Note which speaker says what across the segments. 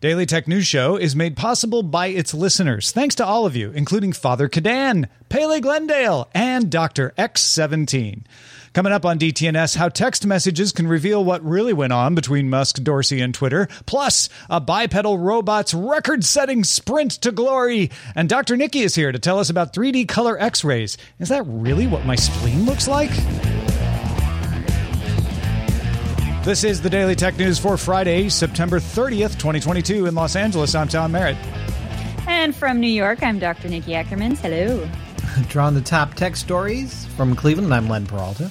Speaker 1: Daily Tech News Show is made possible by its listeners. Thanks to all of you, including Father Cadan, Pele Glendale, and Dr. X17. Coming up on DTNS, how text messages can reveal what really went on between Musk, Dorsey, and Twitter, plus a bipedal robot's record setting sprint to glory. And Dr. Nikki is here to tell us about 3D color x rays. Is that really what my spleen looks like? This is the Daily Tech News for Friday, September 30th, 2022, in Los Angeles. I'm Tom Merritt.
Speaker 2: And from New York, I'm Dr. Nikki Ackermans. Hello.
Speaker 3: Drawing the top tech stories from Cleveland, I'm Len Peralta.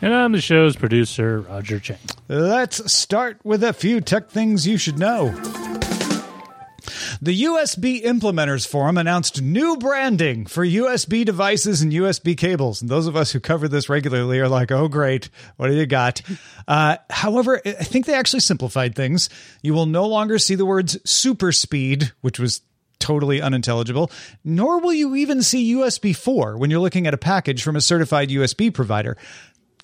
Speaker 4: And I'm the show's producer, Roger Chang.
Speaker 1: Let's start with a few tech things you should know. The USB Implementers Forum announced new branding for USB devices and USB cables. And those of us who cover this regularly are like, oh, great. What do you got? Uh, however, I think they actually simplified things. You will no longer see the words super speed, which was totally unintelligible, nor will you even see USB 4 when you're looking at a package from a certified USB provider.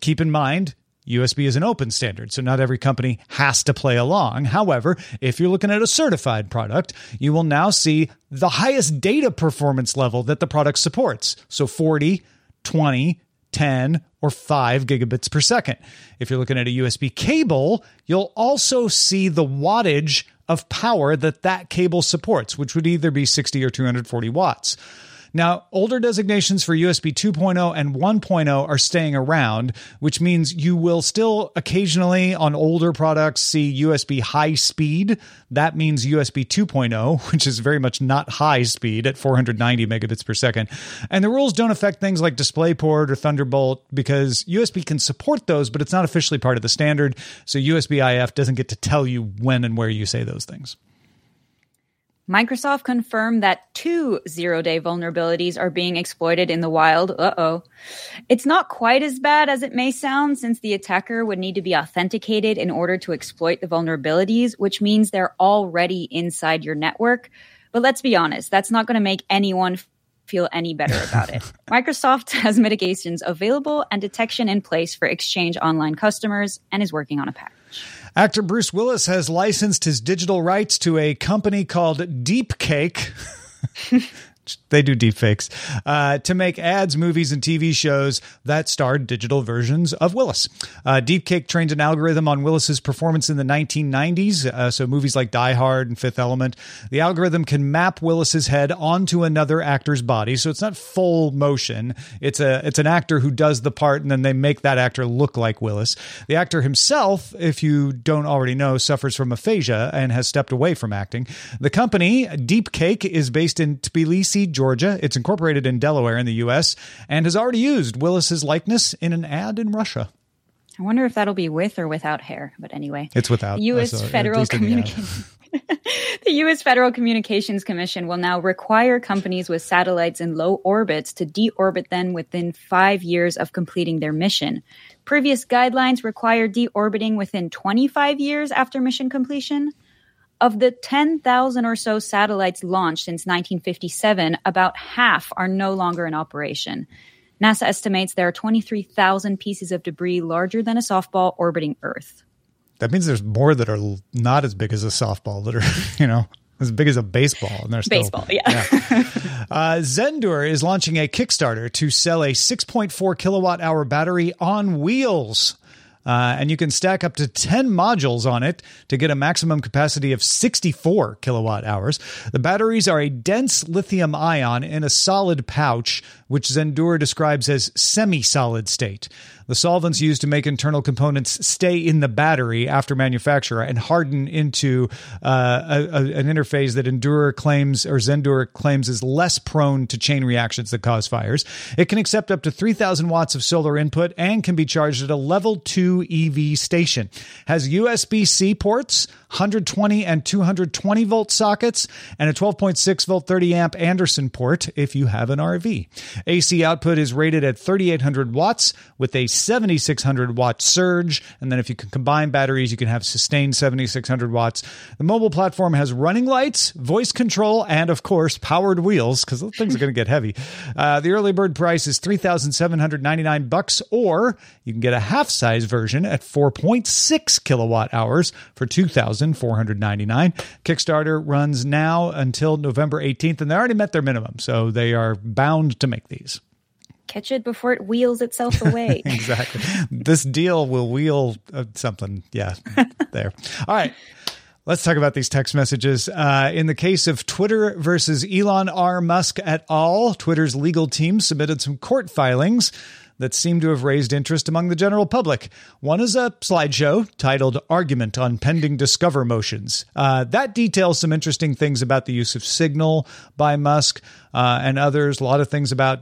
Speaker 1: Keep in mind, USB is an open standard, so not every company has to play along. However, if you're looking at a certified product, you will now see the highest data performance level that the product supports. So 40, 20, 10, or 5 gigabits per second. If you're looking at a USB cable, you'll also see the wattage of power that that cable supports, which would either be 60 or 240 watts. Now, older designations for USB 2.0 and 1.0 are staying around, which means you will still occasionally on older products see USB high speed. That means USB 2.0, which is very much not high speed at 490 megabits per second. And the rules don't affect things like DisplayPort or Thunderbolt because USB can support those, but it's not officially part of the standard. So USB IF doesn't get to tell you when and where you say those things.
Speaker 2: Microsoft confirmed that two zero day vulnerabilities are being exploited in the wild. Uh oh. It's not quite as bad as it may sound, since the attacker would need to be authenticated in order to exploit the vulnerabilities, which means they're already inside your network. But let's be honest, that's not going to make anyone feel any better about it. Microsoft has mitigations available and detection in place for Exchange Online customers and is working on a patch.
Speaker 1: Actor Bruce Willis has licensed his digital rights to a company called Deepcake. they do deepfakes uh, to make ads, movies, and TV shows that star digital versions of Willis. Uh, Deepcake trained an algorithm on Willis's performance in the 1990s, uh, so movies like Die Hard and Fifth Element. The algorithm can map Willis's head onto another actor's body, so it's not full motion. It's a it's an actor who does the part, and then they make that actor look like Willis. The actor himself, if you don't already know, suffers from aphasia and has stepped away from acting. The company Deepcake is based in Tbilisi, Georgia. It's incorporated in Delaware in the U.S. and has already used Willis's likeness in an ad in Russia.
Speaker 2: I wonder if that'll be with or without hair. But anyway,
Speaker 1: it's without.
Speaker 2: The U.S. So, Federal Communications. the U.S. Federal Communications Commission will now require companies with satellites in low orbits to deorbit them within five years of completing their mission. Previous guidelines require deorbiting within 25 years after mission completion. Of the 10,000 or so satellites launched since 1957, about half are no longer in operation. NASA estimates there are 23,000 pieces of debris larger than a softball orbiting Earth.
Speaker 1: That means there's more that are not as big as a softball that are, you know, as big as a baseball. And they're still,
Speaker 2: Baseball, yeah.
Speaker 1: Uh, Zendure is launching a Kickstarter to sell a 6.4 kilowatt hour battery on wheels. Uh, and you can stack up to 10 modules on it to get a maximum capacity of 64 kilowatt hours. The batteries are a dense lithium ion in a solid pouch, which Zendure describes as semi solid state. The solvents used to make internal components stay in the battery after manufacture and harden into uh, a, a, an interface that Endure claims or Zendure claims is less prone to chain reactions that cause fires. It can accept up to 3,000 watts of solar input and can be charged at a level 2 EV station. Has USB C ports, 120 and 220 volt sockets, and a 12.6 volt 30 amp Anderson port if you have an RV. AC output is rated at 3,800 watts with a 7,600 watt surge. And then if you can combine batteries, you can have sustained 7,600 watts. The mobile platform has running lights, voice control, and of course, powered wheels because those things are going to get heavy. Uh, the early bird price is 3,799 bucks, or you can get a half size version at 4.6 kilowatt hours for 2,499. Kickstarter runs now until November 18th, and they already met their minimum, so they are bound to make these.
Speaker 2: Catch it before it wheels itself away.
Speaker 1: exactly. this deal will wheel uh, something. Yeah, there. All right. Let's talk about these text messages. Uh, in the case of Twitter versus Elon R. Musk et al., Twitter's legal team submitted some court filings that seem to have raised interest among the general public. One is a slideshow titled Argument on Pending Discover Motions. Uh, that details some interesting things about the use of Signal by Musk uh, and others, a lot of things about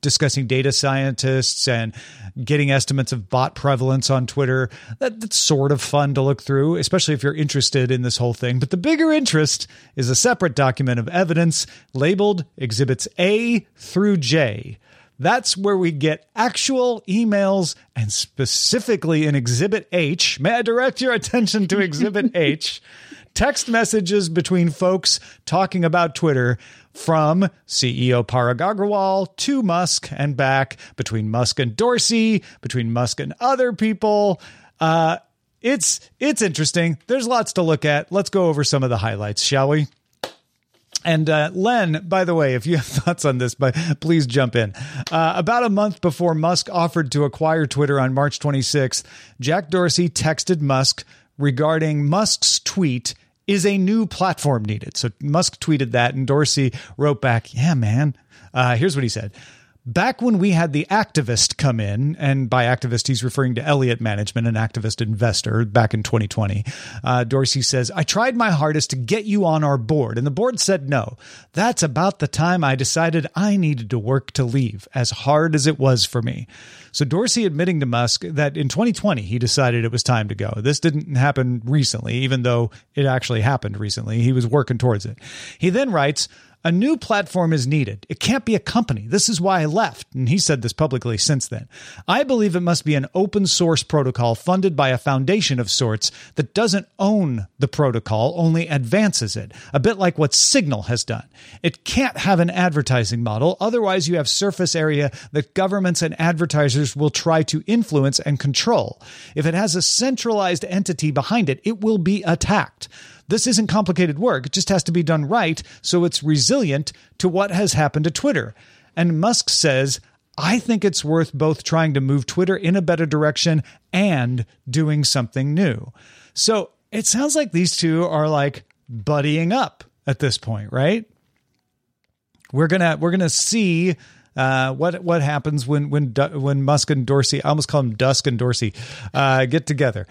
Speaker 1: discussing data scientists and getting estimates of bot prevalence on Twitter. That, that's sort of fun to look through, especially if you're interested in this whole thing. But the bigger interest is a separate document of evidence labeled Exhibits A through J. That's where we get actual emails and specifically in Exhibit H. May I direct your attention to Exhibit H? Text messages between folks talking about Twitter from CEO Parag Agrawal to Musk and back, between Musk and Dorsey, between Musk and other people. Uh, it's it's interesting. There's lots to look at. Let's go over some of the highlights, shall we? And uh, Len, by the way, if you have thoughts on this, but please jump in. Uh, about a month before Musk offered to acquire Twitter on March 26th, Jack Dorsey texted Musk regarding Musk's tweet is a new platform needed. So Musk tweeted that, and Dorsey wrote back, Yeah, man. Uh, here's what he said. Back when we had the activist come in, and by activist, he's referring to Elliott Management, an activist investor back in 2020. Uh, Dorsey says, I tried my hardest to get you on our board, and the board said no. That's about the time I decided I needed to work to leave, as hard as it was for me. So Dorsey admitting to Musk that in 2020 he decided it was time to go. This didn't happen recently, even though it actually happened recently. He was working towards it. He then writes, a new platform is needed. It can't be a company. This is why I left. And he said this publicly since then. I believe it must be an open source protocol funded by a foundation of sorts that doesn't own the protocol, only advances it, a bit like what Signal has done. It can't have an advertising model. Otherwise, you have surface area that governments and advertisers will try to influence and control. If it has a centralized entity behind it, it will be attacked. This isn't complicated work. It just has to be done right so it's resilient to what has happened to Twitter. And Musk says, I think it's worth both trying to move Twitter in a better direction and doing something new. So it sounds like these two are like buddying up at this point, right? We're gonna we're gonna see uh, what what happens when when when Musk and Dorsey I almost call them Dusk and Dorsey uh, get together.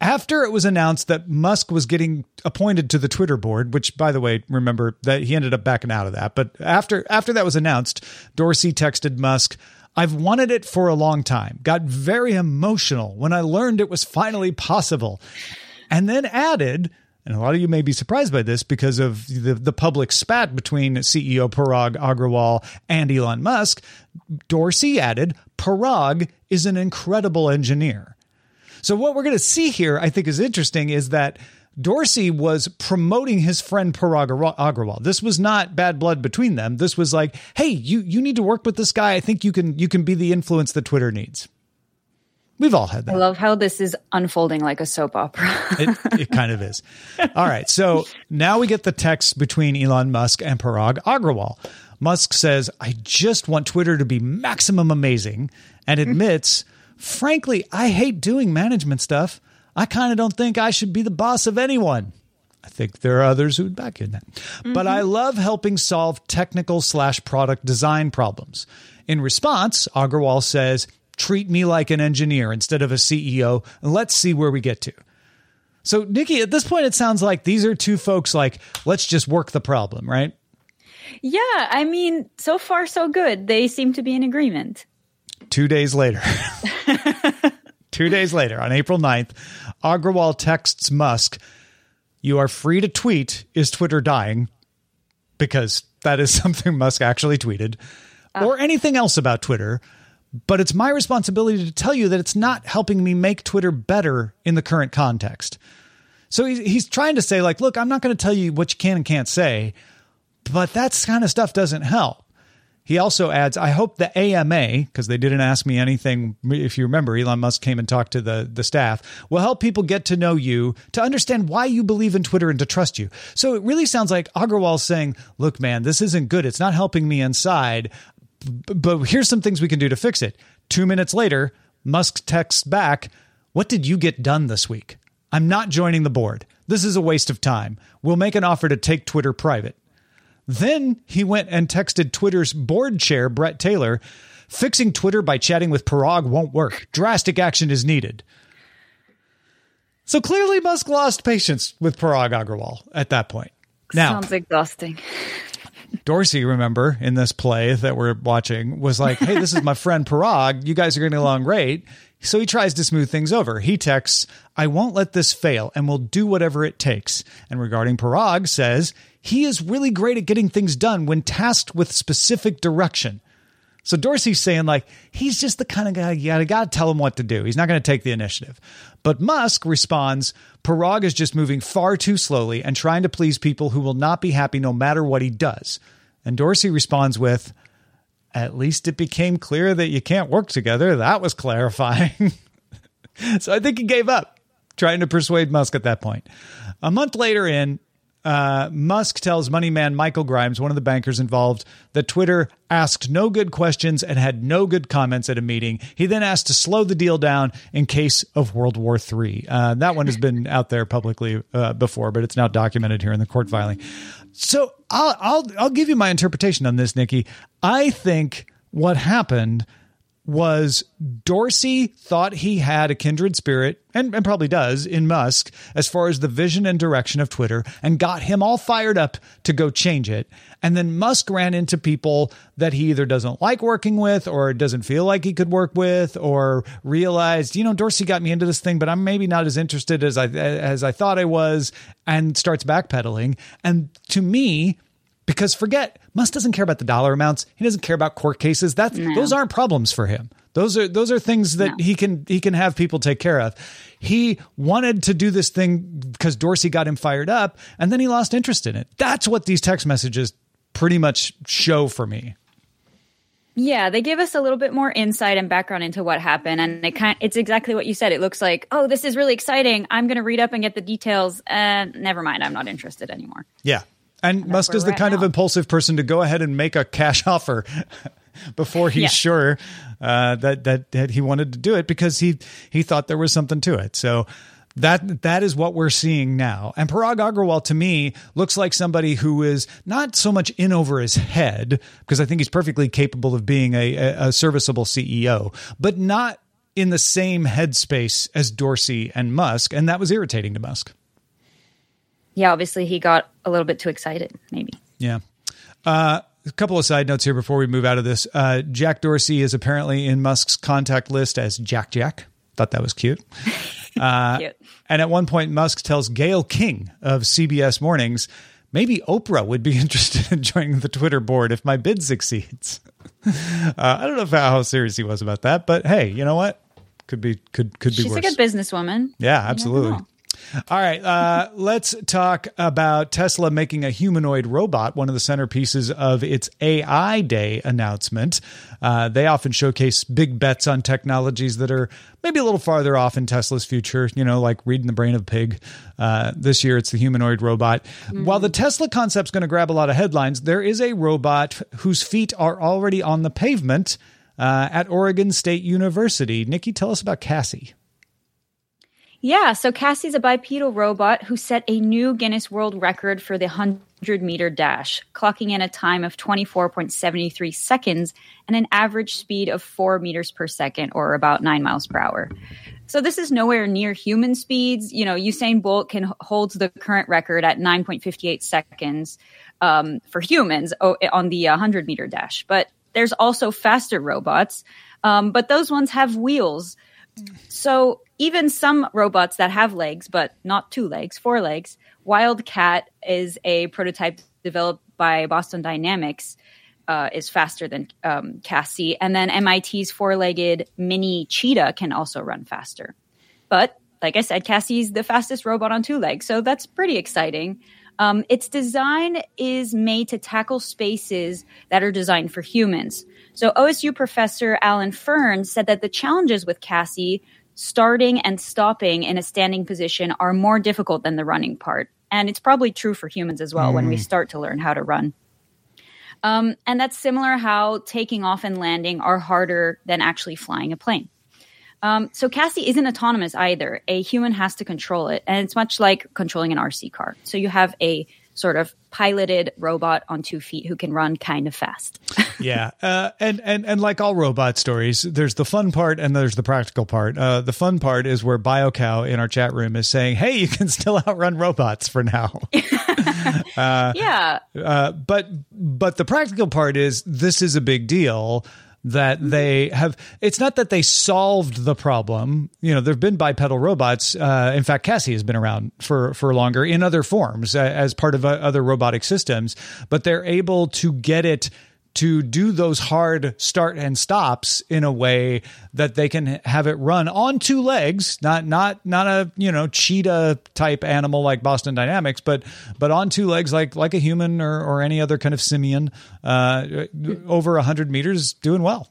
Speaker 1: After it was announced that Musk was getting appointed to the Twitter board, which by the way, remember that he ended up backing out of that. But after after that was announced, Dorsey texted Musk. I've wanted it for a long time. Got very emotional when I learned it was finally possible. And then added, and a lot of you may be surprised by this because of the, the public spat between CEO Parag Agrawal and Elon Musk. Dorsey added, Parag is an incredible engineer. So what we're going to see here, I think, is interesting is that Dorsey was promoting his friend Parag Agrawal. This was not bad blood between them. This was like, hey, you you need to work with this guy. I think you can you can be the influence that Twitter needs. We've all had that.
Speaker 2: I love how this is unfolding like a soap opera.
Speaker 1: it, it kind of is. All right. So now we get the text between Elon Musk and Parag Agrawal. Musk says, I just want Twitter to be maximum amazing and admits, frankly, I hate doing management stuff. I kind of don't think I should be the boss of anyone. I think there are others who would back you in that. Mm-hmm. But I love helping solve technical slash product design problems. In response, Agrawal says, treat me like an engineer instead of a CEO, and let's see where we get to. So, Nikki, at this point, it sounds like these are two folks like, let's just work the problem, right?
Speaker 2: Yeah, I mean, so far, so good. They seem to be in agreement.
Speaker 1: Two days later. Two days later, on April 9th, Agrawal texts Musk, You are free to tweet, Is Twitter dying? Because that is something Musk actually tweeted, uh. or anything else about Twitter but it's my responsibility to tell you that it's not helping me make Twitter better in the current context. So he's, he's trying to say, like, look, I'm not going to tell you what you can and can't say, but that kind of stuff doesn't help. He also adds, I hope the AMA, because they didn't ask me anything. If you remember, Elon Musk came and talked to the, the staff, will help people get to know you, to understand why you believe in Twitter and to trust you. So it really sounds like Agrawal's saying, look, man, this isn't good. It's not helping me inside but here's some things we can do to fix it. Two minutes later, Musk texts back, What did you get done this week? I'm not joining the board. This is a waste of time. We'll make an offer to take Twitter private. Then he went and texted Twitter's board chair, Bret Taylor, fixing Twitter by chatting with Parag won't work. Drastic action is needed. So clearly, Musk lost patience with Parag Agrawal at that point. Now,
Speaker 2: sounds exhausting.
Speaker 1: Dorsey, remember, in this play that we're watching, was like, hey, this is my friend Parag. You guys are getting along great. So he tries to smooth things over. He texts, I won't let this fail and will do whatever it takes. And regarding Parag, says, he is really great at getting things done when tasked with specific direction. So Dorsey's saying, like, he's just the kind of guy you gotta, tell him what to do. He's not to take the initiative. But Musk responds, Parag is just moving far too slowly and trying to please people who will not be happy no matter what he does. And Dorsey responds with, at least it became clear that you can't work together. That was clarifying. so I think he gave up trying to persuade Musk at that point. A month later in, uh, Musk tells money man Michael Grimes, one of the bankers involved, that Twitter asked no good questions and had no good comments at a meeting. He then asked to slow the deal down in case of World War III. Uh, that one has been out there publicly uh, before, but it's now documented here in the court filing. So I'll, I'll I'll give you my interpretation on this, Nikki. I think what happened was Dorsey thought he had a kindred spirit, and, and, probably does, in Musk as far as the vision and direction of Twitter, and got him all fired up to go change it. And then Musk ran into people that he either doesn't like working with, or doesn't feel like he could work with, or realized, you know, Dorsey got me into this thing, but I'm maybe not as interested as I as I thought I was, and starts backpedaling. And to me, because forget Musk doesn't care about the dollar amounts. He doesn't care about court cases. That's no. those aren't problems for him. Those are those are things that no. he can he can have people take care of. He wanted to do this thing because Dorsey got him fired up, and then he lost interest in it. That's what these text messages pretty much show for me.
Speaker 2: Yeah, they give us a little bit more insight and background into what happened, and it kind it's exactly what you said. It looks like, oh, this is really exciting. I'm going to read up and get the details. And never mind, I'm not interested anymore.
Speaker 1: Yeah, and, and Musk is the kind now. of impulsive person to go ahead and make a cash offer before he's yeah. sure uh, that, that that he wanted to do it because he he thought there was something to it. So that that is what we're seeing now. And Parag Agrawal to me looks like somebody who is not so much in over his head because I think he's perfectly capable of being a, a serviceable CEO, but not in the same headspace as Dorsey and Musk, and that was irritating to Musk
Speaker 2: yeah, obviously he got a little bit too excited, maybe.
Speaker 1: Yeah. Uh, a couple of side notes here before we move out of this. Uh, Jack Dorsey is apparently in Musk's contact list as Jack Jack. Thought that was cute. Uh, cute. And at one point, Musk tells Gayle King of CBS Mornings, maybe Oprah would be interested in joining the Twitter board if my bid succeeds. uh, I don't know how serious he was about that, but hey, you know what? Could be could could
Speaker 2: be.
Speaker 1: She's
Speaker 2: worse. a good businesswoman.
Speaker 1: Yeah, absolutely. All right, uh, let's talk about Tesla making a humanoid robot, one of the centerpieces of its AI Day announcement. Uh, they often showcase big bets on technologies that are maybe a little farther off in Tesla's future, you know, like reading the brain of a pig. Uh, this year, it's the humanoid robot. Mm-hmm. While the Tesla concept's going to grab a lot of headlines, there is a robot whose feet are already on the pavement uh, at Oregon State University. Nikki, tell us about Cassie.
Speaker 2: Yeah, so Cassie's a bipedal robot who set a new Guinness World Record for the 100 meter dash, clocking in a time of 24.73 seconds and an average speed of 4 meters per second, or about 9 miles per hour. So this is nowhere near human speeds. You know, Usain Bolt can holds the current record at 9.58 seconds um, for humans on the 100 meter dash. But there's also faster robots, um, but those ones have wheels. So even some robots that have legs, but not two legs, four legs. Wildcat is a prototype developed by Boston Dynamics. Uh, is faster than um, Cassie, and then MIT's four-legged mini cheetah can also run faster. But like I said, Cassie's the fastest robot on two legs, so that's pretty exciting. Um, its design is made to tackle spaces that are designed for humans. So OSU professor Alan Fern said that the challenges with Cassie starting and stopping in a standing position are more difficult than the running part. And it's probably true for humans as well mm. when we mm. start to learn how to run. Um, and that's similar how taking off and landing are harder than actually flying a plane. Um, so Cassie isn't autonomous either. A human has to control it, and it's much like controlling an RC car. So you have a sort of piloted robot on two feet who can run kind of fast.
Speaker 1: yeah, uh, and and and like all robot stories, there's the fun part and there's the practical part. Uh, the fun part is where BioCow in our chat room is saying, "Hey, you can still outrun robots for now."
Speaker 2: uh, yeah,
Speaker 1: uh, but but the practical part is this is a big deal that mm-hmm. they have it's not that they solved the problem you know there've been bipedal robots uh, in fact cassie has been around for for longer in other forms uh, as part of uh, other robotic systems but they're able to get it to do those hard start and stops in a way that they can have it run on two legs not not not a you know cheetah type animal like boston dynamics but but on two legs like like a human or, or any other kind of simian uh, over 100 meters doing well.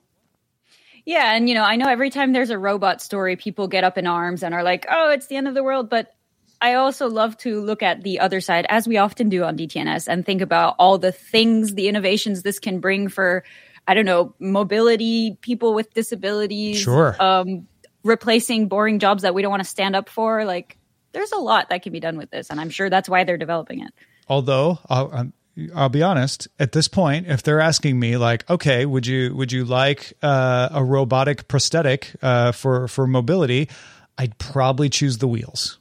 Speaker 2: Yeah and you know i know every time there's a robot story people get up in arms and are like oh it's the end of the world but I also love to look at the other side, as we often do on DTNS, and think about all the things, the innovations this can bring for, I don't know, mobility, people with disabilities,
Speaker 1: sure,
Speaker 2: um, replacing boring jobs that we don't want to stand up for. Like, there's a lot that can be done with this, and I'm sure that's why they're developing it.
Speaker 1: Although, I'll, um, I'll be honest. At this point, if they're asking me, like, okay, would you would you like uh, a robotic prosthetic uh, for for mobility? I'd probably choose the wheels.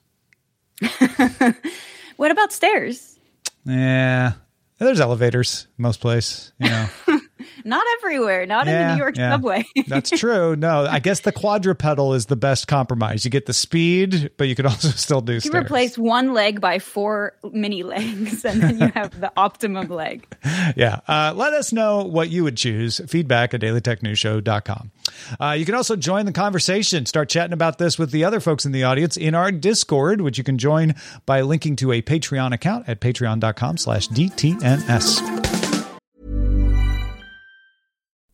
Speaker 2: what about stairs?
Speaker 1: Yeah, there's elevators most place. You know.
Speaker 2: Not everywhere, not yeah, in the New York yeah. subway.
Speaker 1: That's true. No, I guess the quadrupedal is the best compromise. You get the speed, but you can also still do. You stairs.
Speaker 2: replace one leg by four mini legs, and then you have the optimum leg.
Speaker 1: Yeah. Uh, let us know what you would choose. Feedback at dailytechnewsshow.com. Uh, you can also join the conversation. Start chatting about this with the other folks in the audience in our Discord, which you can join by linking to a Patreon account at patreon.com slash DTNS.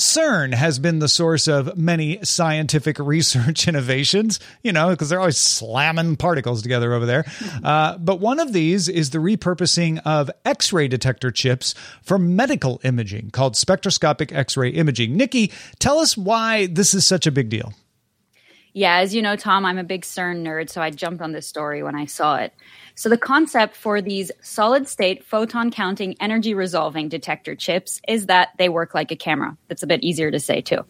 Speaker 1: CERN has been the source of many scientific research innovations, you know, because they're always slamming particles together over there. Uh, but one of these is the repurposing of X ray detector chips for medical imaging called spectroscopic X ray imaging. Nikki, tell us why this is such a big deal.
Speaker 2: Yeah, as you know, Tom, I'm a big CERN nerd, so I jumped on this story when I saw it. So, the concept for these solid state photon counting energy resolving detector chips is that they work like a camera. That's a bit easier to say, too.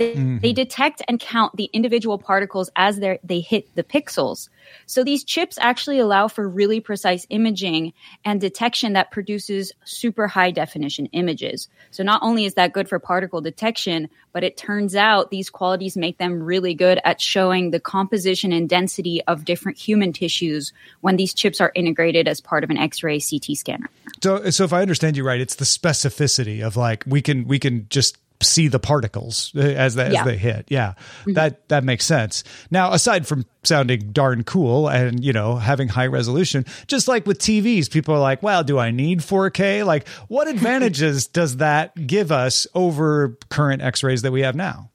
Speaker 2: They, mm-hmm. they detect and count the individual particles as they hit the pixels. So these chips actually allow for really precise imaging and detection that produces super high definition images. So not only is that good for particle detection, but it turns out these qualities make them really good at showing the composition and density of different human tissues when these chips are integrated as part of an X-ray CT scanner.
Speaker 1: So, so if I understand you right, it's the specificity of like we can we can just see the particles uh, as they, yeah. as they hit. Yeah, mm-hmm. that that makes sense. Now, aside from sounding darn cool and you know having high resolution, just like with TVs, people are like, "Well, do I need 4K?" Like, what advantages does that give us over current X-rays that we have now?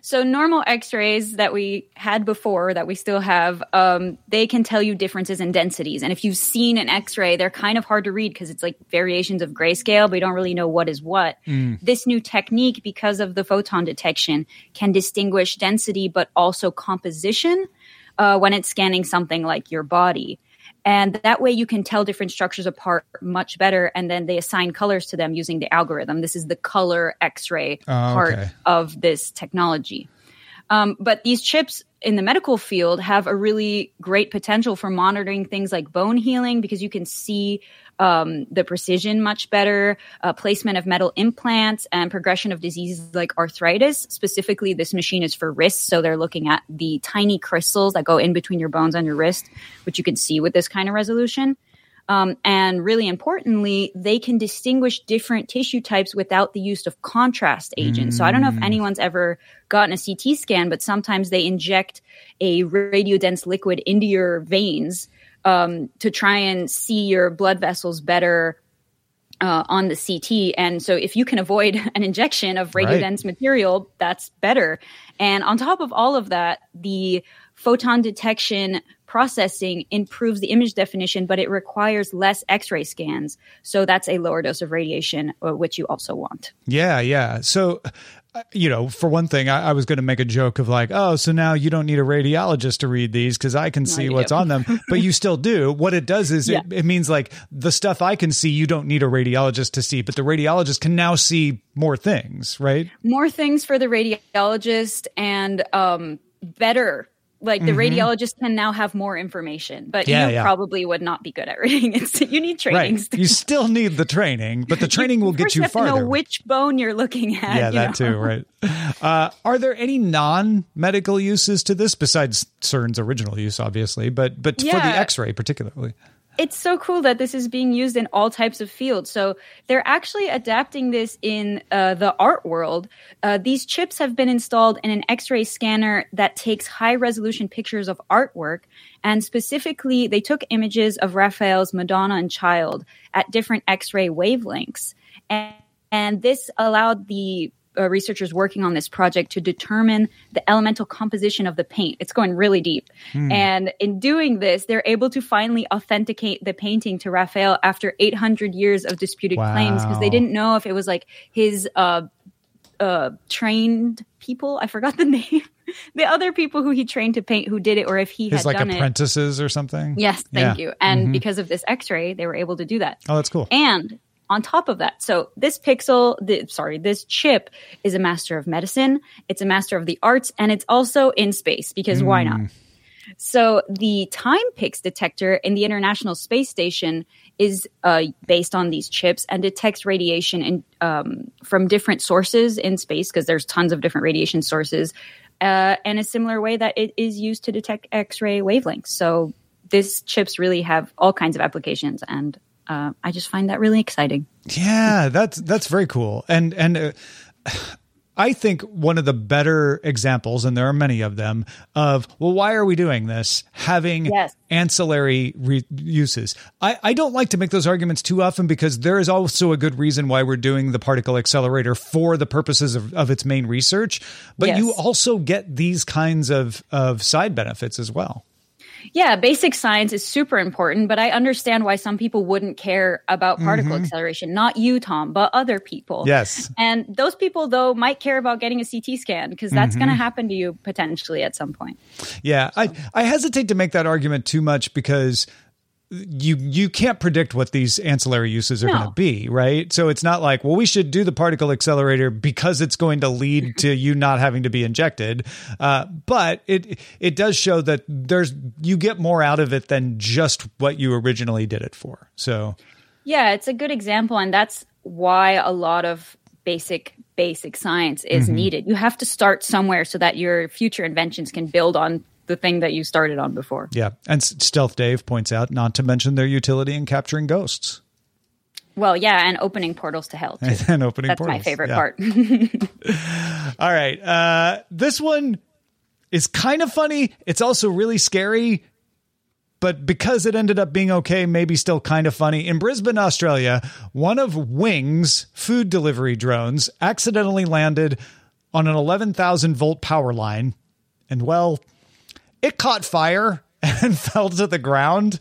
Speaker 2: So normal X-rays that we had before, that we still have, um, they can tell you differences in densities. And if you've seen an X-ray, they're kind of hard to read because it's like variations of grayscale, but you don't really know what is what. Mm. This new technique, because of the photon detection, can distinguish density but also composition uh, when it's scanning something like your body. And that way you can tell different structures apart much better. And then they assign colors to them using the algorithm. This is the color x ray oh, part okay. of this technology. Um, but these chips in the medical field have a really great potential for monitoring things like bone healing because you can see um, the precision much better, uh, placement of metal implants, and progression of diseases like arthritis. Specifically, this machine is for wrists, so they're looking at the tiny crystals that go in between your bones on your wrist, which you can see with this kind of resolution. Um, and really importantly, they can distinguish different tissue types without the use of contrast agents. Mm. So I don't know if mm. anyone's ever gotten a CT scan, but sometimes they inject a radiodense liquid into your veins um, to try and see your blood vessels better uh, on the CT. And so, if you can avoid an injection of radiodense right. material, that's better. And on top of all of that, the photon detection processing improves the image definition, but it requires less X ray scans. So, that's a lower dose of radiation, uh, which you also want.
Speaker 1: Yeah, yeah. So, you know, for one thing, I, I was going to make a joke of like, oh, so now you don't need a radiologist to read these because I can no, see what's do. on them, but you still do. What it does is yeah. it, it means like the stuff I can see, you don't need a radiologist to see, but the radiologist can now see more things, right?
Speaker 2: More things for the radiologist and um, better like the mm-hmm. radiologist can now have more information, but yeah, you yeah. probably would not be good at reading it. you need training.
Speaker 1: Right. You still need the training, but the training will get you
Speaker 2: have
Speaker 1: farther.
Speaker 2: To know which bone you're looking at.
Speaker 1: Yeah, that know? too. Right. Uh, are there any non-medical uses to this besides CERN's original use, obviously, but but yeah. for the X-ray particularly?
Speaker 2: It's so cool that this is being used in all types of fields. So they're actually adapting this in uh, the art world. Uh, these chips have been installed in an X-ray scanner that takes high-resolution pictures of artwork, and specifically, they took images of Raphael's Madonna and Child at different X-ray wavelengths, and, and this allowed the uh, researchers working on this project to determine the elemental composition of the paint. It's going really deep. Hmm. And in doing this, they're able to finally authenticate the painting to Raphael after 800 years of disputed wow. claims because they didn't know if it was like his uh, uh, trained people. I forgot the name. the other people who he trained to paint who did it, or if he
Speaker 1: His
Speaker 2: had
Speaker 1: like
Speaker 2: done
Speaker 1: apprentices or something.
Speaker 2: Yes, thank
Speaker 1: Yeah.
Speaker 2: you. And
Speaker 1: Mhm.
Speaker 2: because of this X-ray, they were able to do that.
Speaker 1: Oh, that's cool.
Speaker 2: And on top of that, so this pixel, the, sorry, this chip is a master of medicine. It's a master of the arts, and it's also in space because why not? So the Timepix detector in the International Space Station is uh, based on these chips and detects radiation in, um, from different sources in space because there's tons of different radiation sources, uh, and a similar way that it is used to detect X-ray wavelengths. So these chips really have all kinds of applications, and uh, I just find that really exciting.
Speaker 1: Yeah, that's that's very cool. And and uh, I think one of the better examples, and there are many of them, of well, why are we doing this? Having
Speaker 2: Yes.
Speaker 1: ancillary re- uses. I, I don't like to make those arguments too often because there is also a good reason why we're doing the particle accelerator for the purposes of, of its main research. But you also get these kinds of of side benefits as well.
Speaker 2: Yeah, basic science is super important, but I understand why some people wouldn't care about particle mm-hmm. acceleration. Not you, Tom, but other people.
Speaker 1: Yes.
Speaker 2: And those people, though, might care about getting a CT scan because that's going to mm-hmm. happen to you potentially at some point.
Speaker 1: Yeah, I, I hesitate to make that argument too much because you you can't predict what these ancillary uses are
Speaker 2: No.
Speaker 1: going to be, right? So it's not like, well, we should do the particle accelerator because it's going to lead to you not having to be injected. Uh, but it it does show that there's you get more out of it than just what you originally did it for. So
Speaker 2: Yeah, it's a good example, and that's why a lot of basic basic science is needed. You have to start somewhere so that your future inventions can build on the thing that you started on before.
Speaker 1: yeah, and Stealth Dave points out not to mention their utility in capturing ghosts
Speaker 2: Well, yeah, and opening portals to hell. Too.
Speaker 1: and opening portals.
Speaker 2: That's
Speaker 1: portals.
Speaker 2: my favorite
Speaker 1: Yeah.
Speaker 2: part.
Speaker 1: All right. Uh, this one is kind of funny. It's also really scary, but because it ended up being okay, maybe still kind of funny. In Brisbane, Australia, one of Wing's food delivery drones accidentally landed on an 11,000 volt power line. And well, it caught fire and fell to the ground.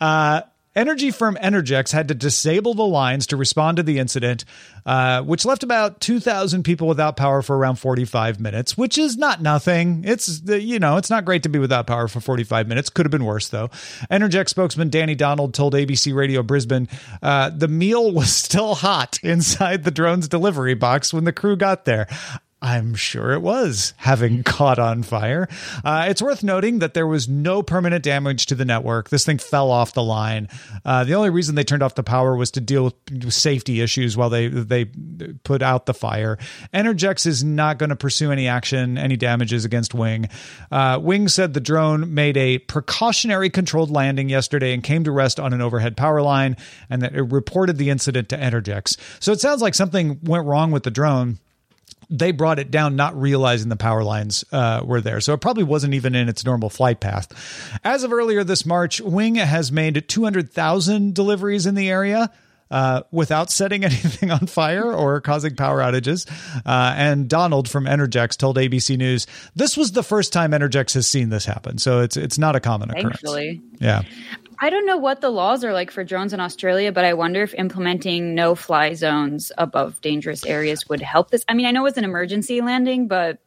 Speaker 1: Uh, energy firm Energex had to disable the lines to respond to the incident, uh, which left about 2,000 people without power for around 45 minutes, which is not nothing. It's, you know, it's not great to be without power for 45 minutes. Could have been worse, though. Energex spokesman Danny Donald told ABC Radio Brisbane uh, the meal was still hot inside the drone's delivery box when the crew got there. I'm sure it was having caught on fire. Uh, it's worth noting that there was no permanent damage to the network. This thing fell off the line. Uh, the only reason they turned off the power was to deal with safety issues while they they put out the fire. Energex is not going to pursue any action, any damages against Wing. Uh, Wing said the drone made a precautionary controlled landing yesterday and came to rest on an overhead power line, and that it reported the incident to Energex. So it sounds like something went wrong with the drone they brought it down not realizing the power lines uh, were there. So it probably wasn't even in its normal flight path. As of earlier this March, Wing has made 200,000 deliveries in the area. Uh, without setting anything on fire or causing power outages. Uh, and Donald from Energex told ABC News this was the first time Energex has seen this happen. So it's it's not a common occurrence.
Speaker 2: Thankfully.
Speaker 1: Yeah.
Speaker 2: I don't know what the laws are like for drones in Australia, but I wonder if implementing no fly zones above dangerous areas would help this. I mean, I know it's an emergency landing, but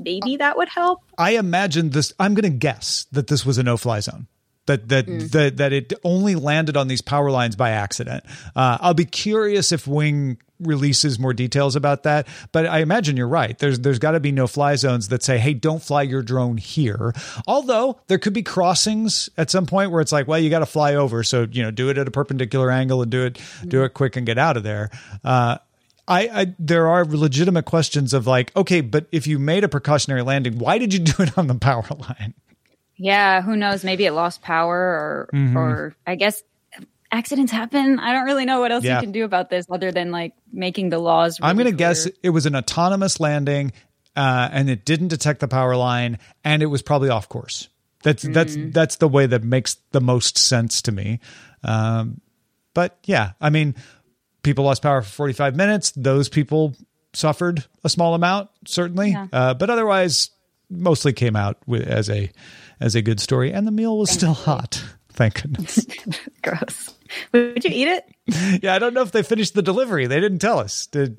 Speaker 2: maybe that would help.
Speaker 1: I imagine this. I'm going to guess that this was a no-fly zone. That that that that it only landed on these power lines by accident. Uh, I'll be curious if Wing releases more details about that. But I imagine you're right. There's there's got to be no fly zones that say, "Hey, don't fly your drone here." Although there could be crossings at some point where it's like, "Well, you got to fly over, so you know, do it at a perpendicular angle and do it do it quick and get out of there." Uh, I, I there are legitimate questions of like, okay, but if you made a precautionary landing, why did you do it on the power line?
Speaker 2: Yeah, who knows? Maybe it lost power, or
Speaker 1: Mm-hmm.
Speaker 2: or I guess accidents happen. I don't really know what else
Speaker 1: Yeah.
Speaker 2: you can do about this other than like making the laws.
Speaker 1: I'm going to guess it was an autonomous landing, uh, and it didn't detect the power line, and it was probably off course. That's that's that's the way that makes the most sense to me. Um, but yeah, I mean, people lost power for 45 minutes. Those people suffered a small amount, certainly,
Speaker 2: Yeah.
Speaker 1: uh, but otherwise, mostly came out with, as a as a good story, and the meal was still hot. Thank goodness.
Speaker 2: gross. Would you eat it?
Speaker 1: yeah, I don't know if they finished the delivery. They didn't tell us. Did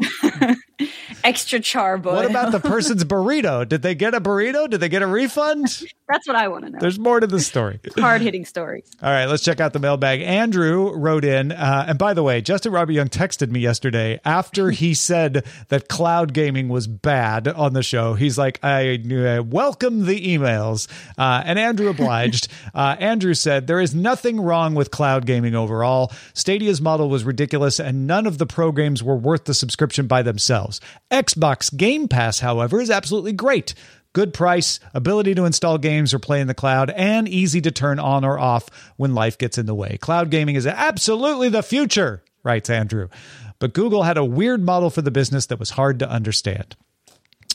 Speaker 2: Extra char boy.
Speaker 1: What about the person's burrito? Did they get a burrito? Did they get a refund?
Speaker 2: That's what I want to know.
Speaker 1: There's more to the story.
Speaker 2: hard hitting stories.
Speaker 1: All right, let's check out the mailbag. Andrew wrote in, uh, and by the way, Justin Robert Young texted me yesterday after he said that cloud gaming was bad on the show. He's like, I uh, welcome the emails. Uh, and Andrew obliged. Uh, Andrew said, There is nothing wrong with cloud gaming overall. Stadia's model was ridiculous, and none of the programs were worth the subscription by themselves. Xbox Game Pass, however, is absolutely great. Good price, ability to install games or play in the cloud, and easy to turn on or off when life gets in the way. Cloud gaming is absolutely the future, writes Andrew. But Google had a weird model for the business that was hard to understand.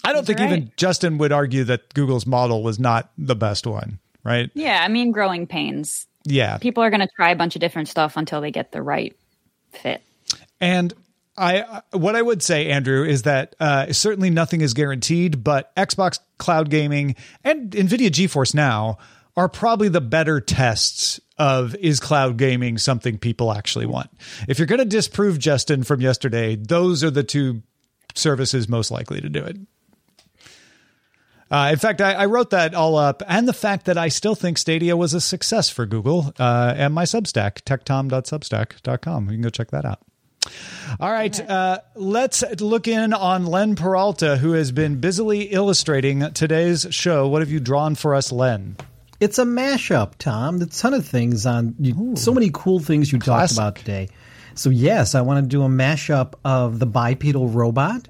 Speaker 1: I don't think
Speaker 2: right.
Speaker 1: even Justin would argue that Google's model was not the best one, right?
Speaker 2: Yeah, I mean, growing pains.
Speaker 1: Yeah.
Speaker 2: People are going to try a bunch of different stuff until they get the right fit.
Speaker 1: And I what I would say, Andrew, is that uh, certainly nothing is guaranteed, but Xbox Cloud Gaming and NVIDIA GeForce Now are probably the better tests of is cloud gaming something people actually want. If you're going to disprove Justin from yesterday, those are the two services most likely to do it. Uh, in fact, I, I, wrote that all up, and the fact that I still think Stadia was a success for Google, uh, and my Substack, techtom.substack.com. You can go check that out. All right, uh, let's look in on Len Peralta, who has been busily illustrating today's show. What have you drawn for us, Len?
Speaker 3: It's a mashup, Tom. There's a ton of things on you, so many cool things you
Speaker 1: Classic.
Speaker 3: talked about today. So yes, I want to do a mashup of the bipedal robot.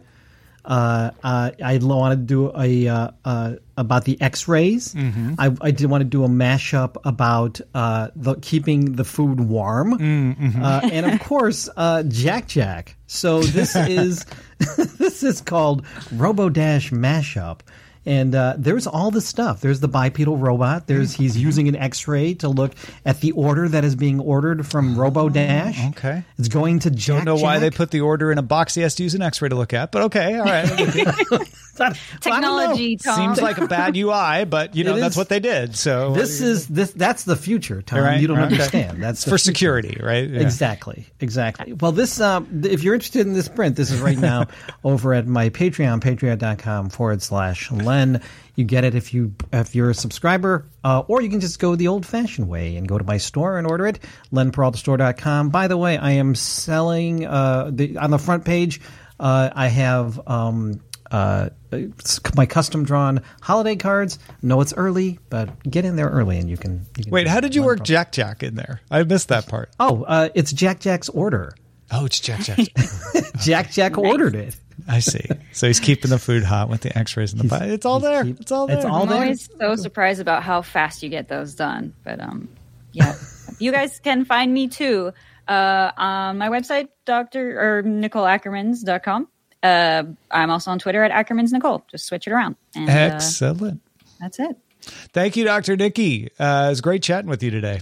Speaker 3: Uh, uh, I want to do a uh, uh, about the X-rays. I, I did want to do a mashup about uh, the keeping the food warm, uh, and of course, uh, Jack Jack. So this is this is called Robo Dash mashup. And uh, there's all the stuff. There's the bipedal robot. There's he's using an X-ray to look at the order that is being ordered from Robo Dash.
Speaker 1: okay.
Speaker 3: it's going to Jack
Speaker 1: Don't know why they put the order in a box he has to use an X-ray to look at, but okay, all right.
Speaker 2: Technology, Tom.
Speaker 1: Seems like a bad UI, but you know
Speaker 3: It
Speaker 1: that's what they did. So
Speaker 3: This is this. That's the future, Tom.
Speaker 1: Right,
Speaker 3: You don't
Speaker 1: okay.
Speaker 3: understand. That's
Speaker 1: for
Speaker 3: future.
Speaker 1: security, right? Yeah.
Speaker 3: Exactly, exactly. Well, this um, if you're interested in this print, this is right now over at my Patreon, patreon.com forward slash Len. You get it if you if you're a subscriber, uh, or you can just go the old fashioned way and go to my store and order it, lenperaltastore.com. By the way, I am selling uh, the on the front page. Uh, I have um, uh, my custom drawn holiday cards. No, it's early, but get in there early and you can. You can
Speaker 1: Wait, how did you work Jack Jack in there? I missed that part.
Speaker 3: Oh, uh, it's Jack Jack's order.
Speaker 1: Oh, it's Jack Jack.
Speaker 3: Jack Jack ordered it.
Speaker 1: I see. So he's keeping the food hot with the X-rays in the pie. It's all there.
Speaker 3: keep-
Speaker 1: It's all there.
Speaker 3: it's all
Speaker 2: I'm
Speaker 3: there.
Speaker 2: always so surprised about how fast you get those done. But um, yeah, you guys can find me too uh, on my website, Doctor or NicoleAckermans.com. Uh, I'm also on Twitter at Ackermans Nicole. Just switch it around. And, uh,
Speaker 1: Excellent.
Speaker 2: that's it.
Speaker 1: Thank you, Dr. Nikki. Uh, it was great chatting with you today.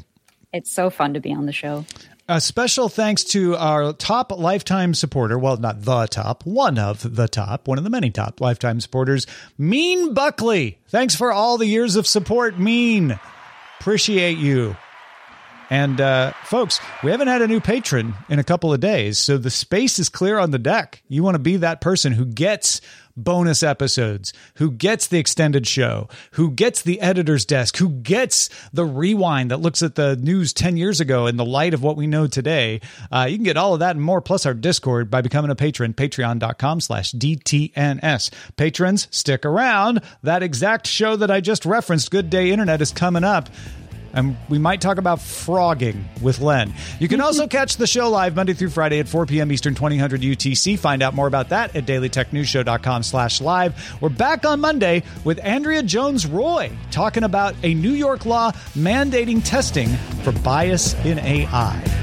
Speaker 2: It's so fun to be on the show.
Speaker 1: A special thanks to our top lifetime supporter. Well, not the top, one of the top, one of the many top lifetime supporters, Mean Buckley. Thanks for all the years of support, Mean. Appreciate you. And uh, folks, we haven't had a new patron in a couple of days, so the space is clear on the deck. You want to be that person who gets bonus episodes, who gets the extended show, who gets the editor's desk, who gets the rewind that looks at the news 10 years ago in the light of what we know today. Uh, you can get all of that and more, plus our Discord by becoming a patron, patreon.com slash DTNS. Patrons, stick around. That exact show that I just referenced, Good Day Internet, is coming up and we might talk about frogging with Len. You can also catch the show live Monday through Friday at 4 p.m. Eastern, 2000 UTC. Find out more about that at dailytechnewsshow.com slash live. We're back on Monday with Andrea Jones-Roy talking about a New York law mandating testing for bias in AI.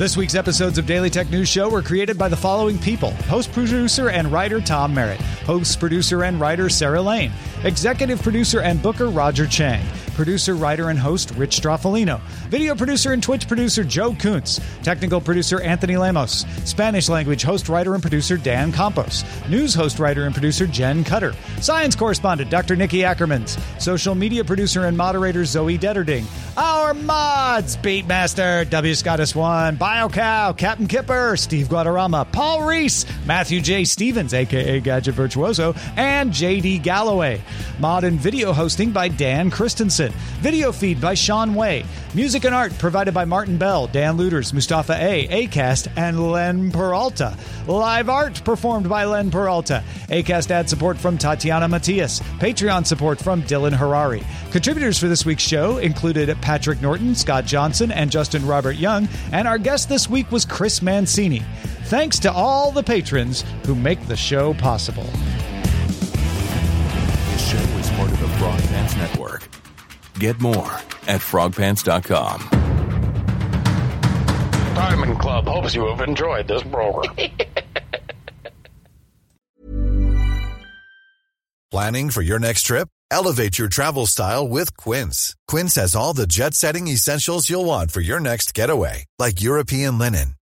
Speaker 1: This week's episodes of Daily Tech News Show were created by the following people host, producer, and writer Tom Merritt. Host, producer, and writer Sarah Lane. Executive producer and booker Roger Chang. Producer, writer, and host Rich Stroffolino. Video producer and Twitch producer Joe Kuntz. Technical producer Anthony Lamos. Spanish language host, writer, and producer Dan Campos. News host, writer, and producer Jen Cutter. Science correspondent Dr. Nikki Ackermans. Social media producer and moderator Zoe Detterding. Our mods Beatmaster, W. Scottus One, BioCow, Captain Kipper, Steve Guadarrama, Paul Reese, Matthew J. Stevens, aka Gadget Virtuoso, and JD Galloway. Mod and video hosting by Dan Christensen. Video feed by Sean Way. Music and art provided by Martin Bell, Dan Looters, Mustafa A, Acast, and Len Peralta. Live art performed by Len Peralta. Acast ad support from Tatiana Matias. Patreon support from Dylan Harari. Contributors for this week's show included Patrick Norton, Scott Johnson, and Justin Robert Young, and our guest this week was Chris Mancini. Thanks to all the patrons who make the show possible.
Speaker 5: Network. Get more at frogpants.com.
Speaker 6: Diamond Club hopes you have enjoyed this program.
Speaker 7: Planning for your next trip? Elevate your travel style with Quince. Quince has all the jet setting essentials you'll want for your next getaway, like European linen,